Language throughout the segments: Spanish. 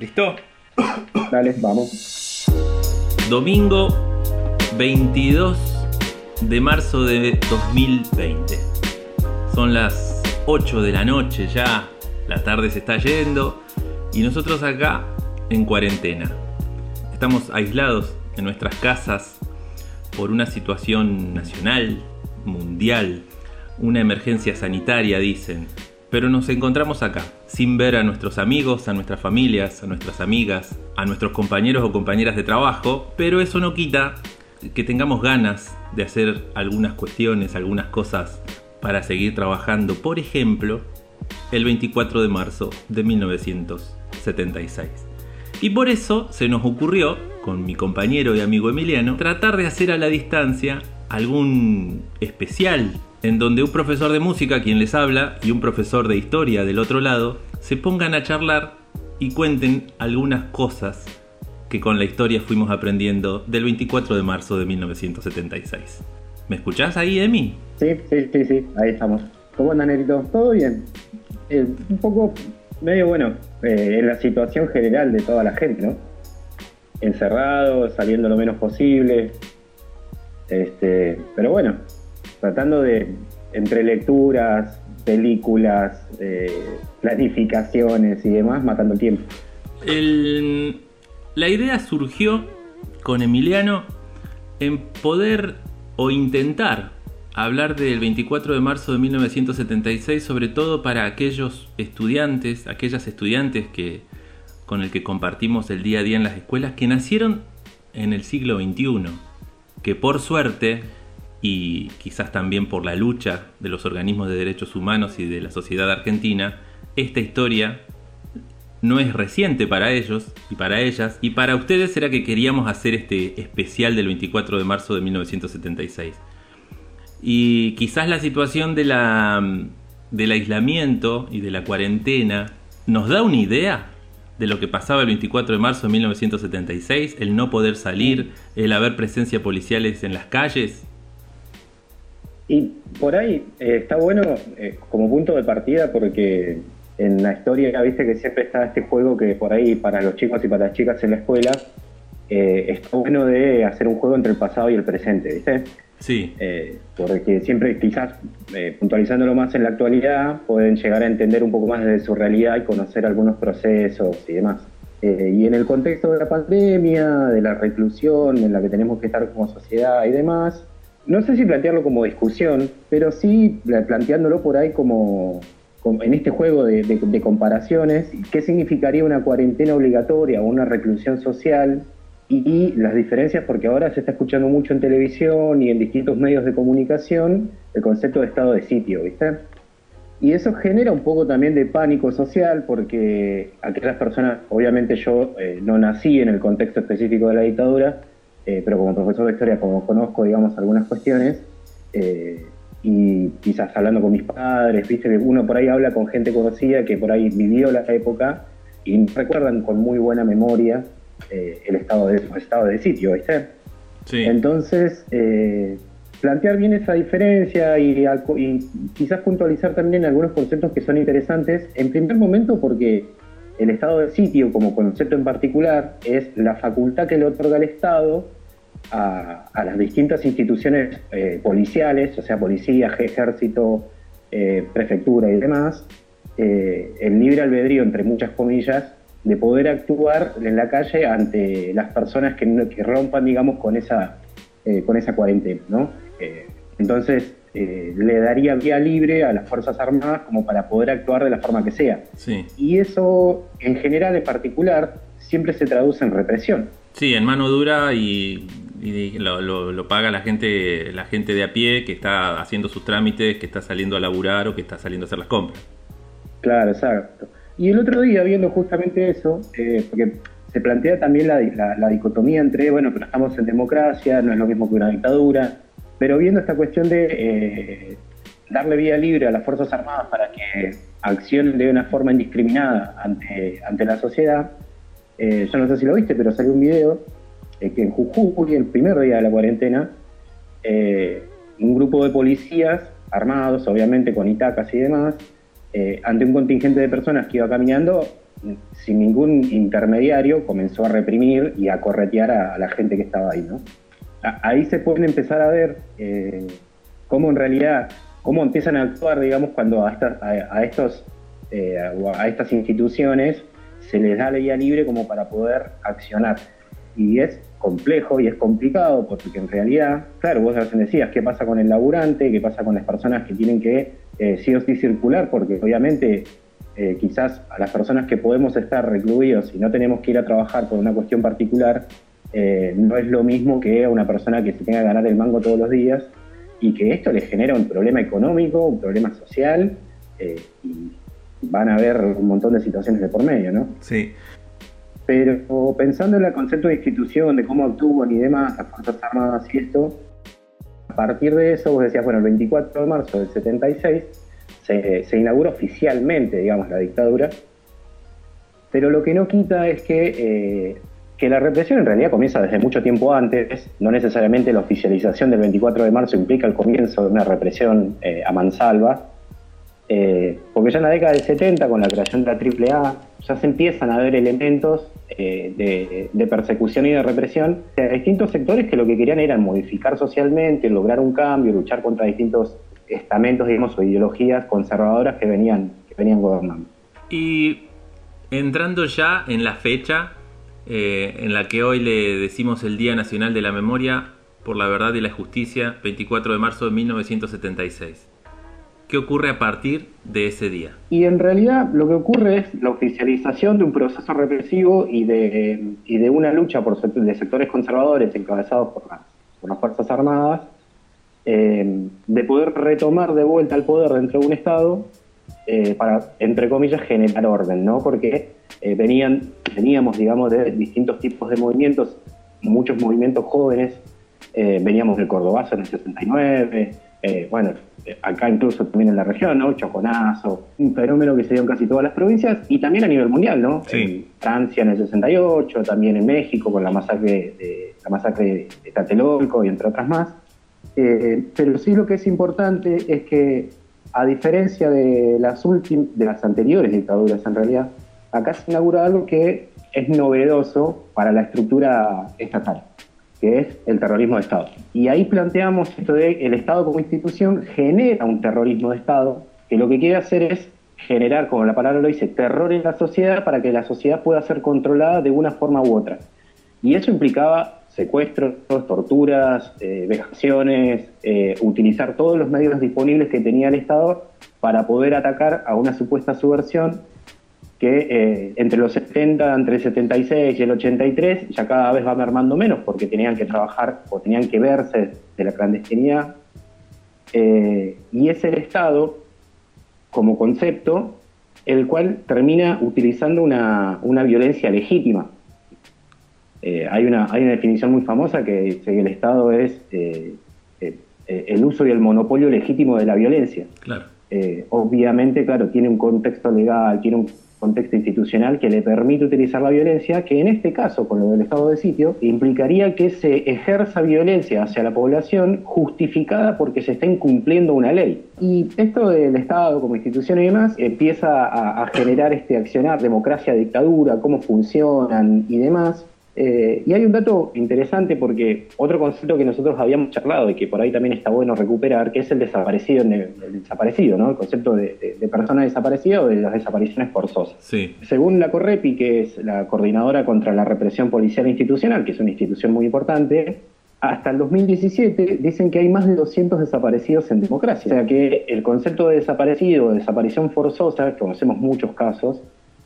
¿Listo? Dale, vamos. Domingo 22 de marzo de 2020. Son las 8 de la noche ya, la tarde se está yendo y nosotros acá en cuarentena. Estamos aislados en nuestras casas por una situación nacional, mundial, una emergencia sanitaria dicen, pero nos encontramos acá, sin ver a nuestros amigos, a nuestras familias, a nuestras amigas, a nuestros compañeros o compañeras de trabajo, pero eso no quita que tengamos ganas de hacer algunas cuestiones, algunas cosas para seguir trabajando. Por ejemplo, el 24 de marzo de 1976. Y por eso se nos ocurrió, con mi compañero y amigo Emiliano, tratar de hacer a la distancia algún especial en donde un profesor de música, quien les habla, y un profesor de historia del otro lado, se pongan a charlar y cuenten algunas cosas que con la historia fuimos aprendiendo del 24 de marzo de 1976. ¿Me escuchás ahí, Emi? Sí, sí, sí, sí, ahí estamos. ¿Cómo andan, Nerito? ¿Todo bien? Eh, un poco medio bueno eh, en la situación general de toda la gente, ¿no? Encerrado, saliendo lo menos posible. Este, pero bueno, tratando de, entre lecturas, películas, eh, planificaciones y demás, matando el tiempo. la idea surgió con Emiliano en poder o intentar hablar del 24 de marzo de 1976, sobre todo para aquellos estudiantes, aquellas estudiantes que con el que compartimos el día a día en las escuelas, que nacieron en el siglo XXI, que por suerte y quizás también por la lucha de los organismos de derechos humanos y de la sociedad argentina, esta historia no es reciente para ellos y para ellas, y para ustedes era que queríamos hacer este especial del 24 de marzo de 1976. Y quizás la situación de la, del aislamiento y de la cuarentena nos da una idea de lo que pasaba el 24 de marzo de 1976, el no poder salir, el haber presencia policiales en las calles. Y por ahí eh, está bueno eh, como punto de partida porque en la historia viste que siempre está este juego que por ahí para los chicos y para las chicas en la escuela eh, está bueno de hacer un juego entre el pasado y el presente, ¿viste? Sí. porque siempre quizás puntualizándolo más en la actualidad pueden llegar a entender un poco más de su realidad y conocer algunos procesos y demás. y en el contexto de la pandemia, de la reclusión en la que tenemos que estar como sociedad y demás, no sé si plantearlo como discusión, pero sí planteándolo por ahí como, en este juego de, comparaciones, qué significaría una cuarentena obligatoria o una reclusión social y, las diferencias, porque ahora se está escuchando mucho en televisión y en distintos medios de comunicación el concepto de estado de sitio, ¿viste? Y eso genera un poco también de pánico social porque aquellas personas, obviamente yo eh, no nací en el contexto específico de la dictadura, eh, pero como profesor de historia, como conozco, digamos, algunas cuestiones, eh, y quizás hablando con mis padres, viste que uno por ahí habla con gente conocida que por ahí vivió la época y recuerdan con muy buena memoria eh, el estado de, estado de sitio, ¿viste? Sí. Entonces, plantear bien esa diferencia y, y, quizás puntualizar también algunos conceptos que son interesantes, en primer momento porque el estado de sitio como concepto en particular es la facultad que le otorga el Estado a, las distintas instituciones eh, policiales, o sea, policía, ejército, eh, prefectura y demás, eh, el libre albedrío, entre muchas comillas, de poder actuar en la calle ante las personas que, que rompan, digamos, con esa, con esa cuarentena, ¿no? entonces, eh, le daría vía libre a las Fuerzas Armadas como para poder actuar de la forma que sea. Y eso, en general, en particular, siempre se traduce en represión. Sí, en mano dura y, lo, paga la gente, la gente de a pie que está haciendo sus trámites, que está saliendo a laburar o que está saliendo a hacer las compras. Claro, exacto. Y el otro día, viendo justamente eso, eh, porque se plantea también la, la dicotomía entre, bueno, pero estamos en democracia, no es lo mismo que una dictadura, pero viendo esta cuestión de eh, darle vía libre a las Fuerzas Armadas para que accionen de una forma indiscriminada ante, ante la sociedad, eh, yo no sé si lo viste, pero salió un video eh, que en Jujuy, el primer día de la cuarentena, un grupo de policías armados, obviamente con itacas y demás, ante un contingente de personas que iba caminando, sin ningún intermediario, comenzó a reprimir y a corretear a, la gente que estaba ahí, ¿no? Ahí se puede empezar a ver eh, cómo en realidad, cómo empiezan a actuar, digamos, cuando a, a, estos, eh, a estas instituciones se les da la vía libre como para poder accionar. Y es complejo y es complicado porque en realidad, claro, vos decías, ¿qué pasa con el laburante? ¿Qué pasa con las personas que tienen que eh, sí o sí circular? Porque obviamente quizás a las personas que podemos estar recluidos y no tenemos que ir a trabajar por una cuestión particular, eh, no es lo mismo que a una persona que se tenga que ganar el mango todos los días y que esto le genera un problema económico, un problema social y van a haber un montón de situaciones de por medio, ¿no? Sí. Pero pensando en el concepto de institución, de cómo actúan y demás, las Fuerzas Armadas y esto, a partir de eso, vos decías, bueno, el 24 de marzo del 76 se, se inaugura oficialmente, digamos, la dictadura, pero lo que no quita es que, eh, que la represión en realidad comienza desde mucho tiempo antes, no necesariamente la oficialización del 24 de marzo implica el comienzo de una represión eh, a mansalva, eh, porque ya en la década del 70, con la creación de la AAA, ya se empiezan a ver elementos eh, de, persecución y de represión. De distintos sectores que lo que querían era modificar socialmente, lograr un cambio, luchar contra distintos estamentos, digamos, o ideologías conservadoras que venían, que venían gobernando. Y entrando ya en la fecha eh, en la que hoy le decimos el Día Nacional de la Memoria por la Verdad y la Justicia, 24 de marzo de 1976. ¿Qué ocurre a partir de ese día? Y en realidad lo que ocurre es la oficialización de un proceso represivo y de, una lucha por de sectores conservadores encabezados por las Fuerzas Armadas, eh, de poder retomar de vuelta el poder dentro de un Estado eh, para, entre comillas, generar orden, ¿no? Porque eh, venían, veníamos, digamos, de distintos tipos de movimientos, muchos movimientos jóvenes, veníamos del Cordobazo en el 69, bueno, acá incluso también en la región, ¿no? Choconazo, un fenómeno que se dio en casi todas las provincias y también a nivel mundial, ¿no? En Francia en el 68, también en México con la masacre de, la masacre de Tlatelolco y entre otras más. Eh, pero sí lo que es importante es que, a diferencia de las, de las anteriores dictaduras en realidad, acá se inaugura algo que es novedoso para la estructura estatal que es el terrorismo de Estado. Y ahí planteamos esto de el Estado como institución genera un terrorismo de Estado, que lo que quiere hacer es generar, como la palabra lo dice, terror en la sociedad para que la sociedad pueda ser controlada de una forma u otra. Y eso implicaba secuestros, torturas, eh, vejaciones, eh, utilizar todos los medios disponibles que tenía el Estado para poder atacar a una supuesta subversión que eh, entre los 70, entre el 76 y el 83 ya cada vez va mermando menos porque tenían que trabajar o tenían que verse de la clandestinidad. Eh, y es el Estado como concepto el cual termina utilizando una, violencia legítima. Eh, hay, una, hay una definición muy famosa que dice que el Estado es el uso y el monopolio legítimo de la violencia. Claro. obviamente, claro, tiene un contexto legal, tiene un contexto institucional que le permite utilizar la violencia, que en este caso, con lo del estado de sitio, implicaría que se ejerza violencia hacia la población justificada porque se está incumpliendo una ley. Y esto del Estado como institución y demás empieza a, a generar este accionar, democracia, dictadura, cómo funcionan y demás, eh, y hay un dato interesante porque otro concepto que nosotros habíamos charlado y que por ahí también está bueno recuperar, que es el desaparecido, el desaparecido, ¿no? El concepto de, persona desaparecida o de las desapariciones forzosas. Sí. Según la Correpi, que es la coordinadora contra la represión policial institucional, que es una institución muy importante, hasta el 2017 dicen que hay más de 200 desaparecidos en democracia. O sea que el concepto de desaparecido o desaparición forzosa, conocemos muchos casos,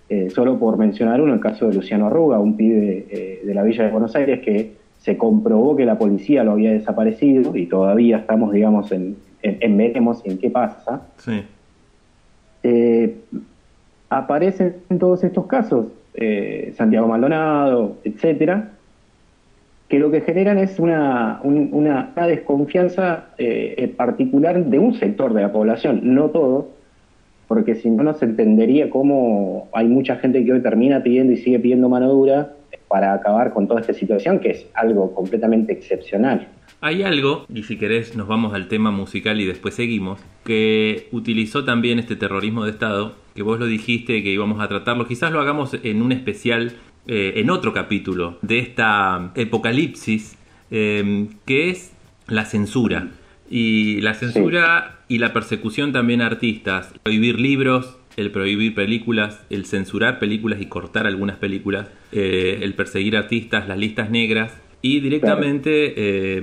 eh, solo por mencionar uno, el caso de Luciano Arruga, un pibe eh, de la Villa de Buenos Aires que se comprobó que la policía lo había desaparecido y todavía estamos, digamos, en, en, veremos en qué pasa. Eh, aparecen en todos estos casos Santiago Maldonado, etcétera, que lo que generan es una, una, una desconfianza particular de un sector de la población, no todo, porque si no, no se entendería cómo hay mucha gente que hoy termina pidiendo y sigue pidiendo mano dura para acabar con toda esta situación, que es algo completamente excepcional. Hay algo, y si querés nos vamos al tema musical y después seguimos, que utilizó también este terrorismo de Estado que vos lo dijiste, que íbamos a tratarlo. Quizás lo hagamos en un especial, eh, en otro capítulo de esta apocalipsis, eh, que es la censura. Y la censura y la persecución también a artistas. Prohibir libros, el prohibir películas, el censurar películas y cortar algunas películas, eh, el perseguir artistas, las listas negras y directamente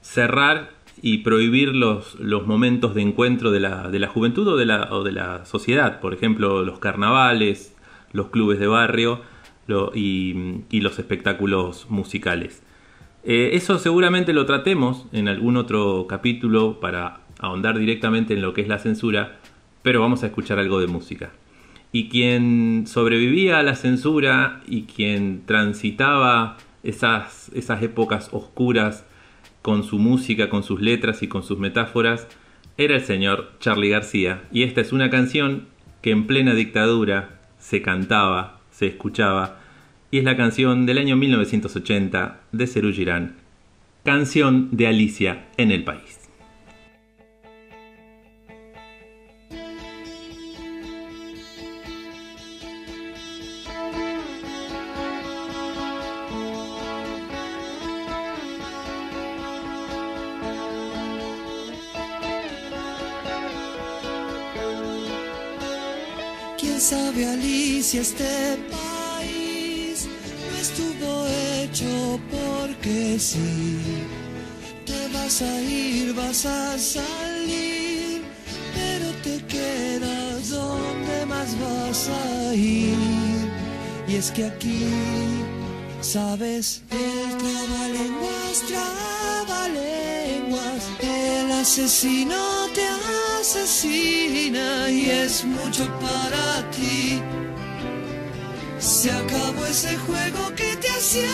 cerrar y prohibir los, los momentos de encuentro de la, de la juventud o de la, o de la sociedad, por ejemplo, los carnavales, los clubes de barrio y, los espectáculos musicales. Eh, eso seguramente lo tratemos en algún otro capítulo para ahondar directamente en lo que es la censura, pero vamos a escuchar algo de música. Y quien sobrevivía a la censura y quien transitaba esas, esas épocas oscuras con su música, con sus letras y con sus metáforas, era el señor Charlie García. Y esta es una canción que en plena dictadura se cantaba, se escuchaba, y es la canción del año 1980 de Cerú Girán, canción de Alicia en el país. Alicia este país no estuvo hecho porque sí. Te vas a ir, vas a salir, pero te quedas donde más vas a ir. Y es que aquí, sabes, el trabalenguas, trabalenguas, el asesino te asesina y es mucho para ti. Se acabó ese juego que te hacía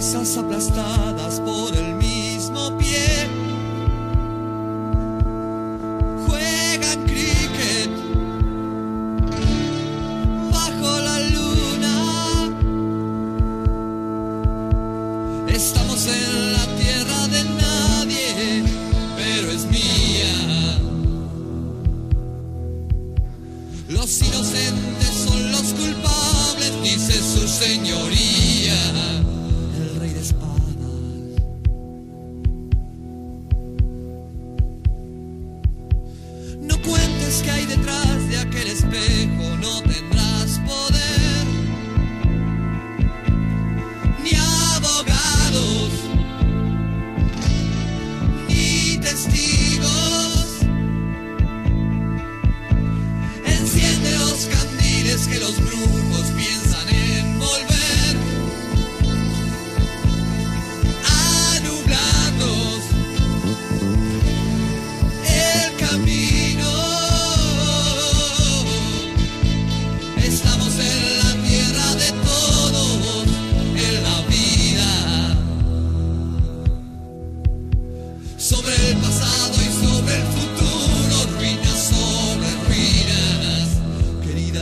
aplastadas por el mismo pie. Juegan cricket bajo la luna. Estamos en la tierra de nadie, pero es mía. Los inocentes son los culpables, dice su señoría,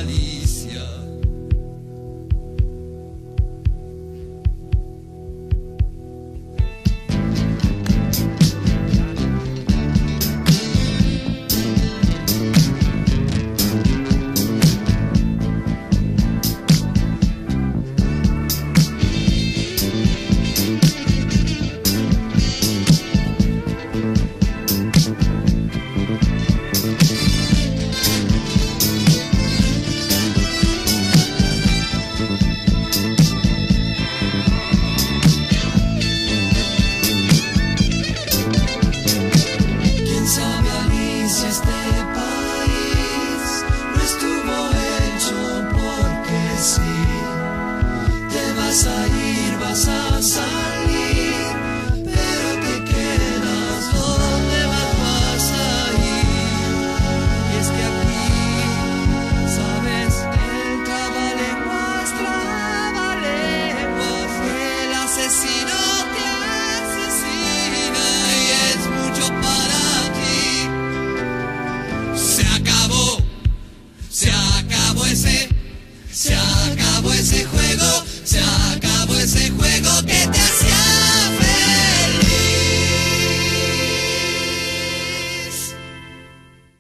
You.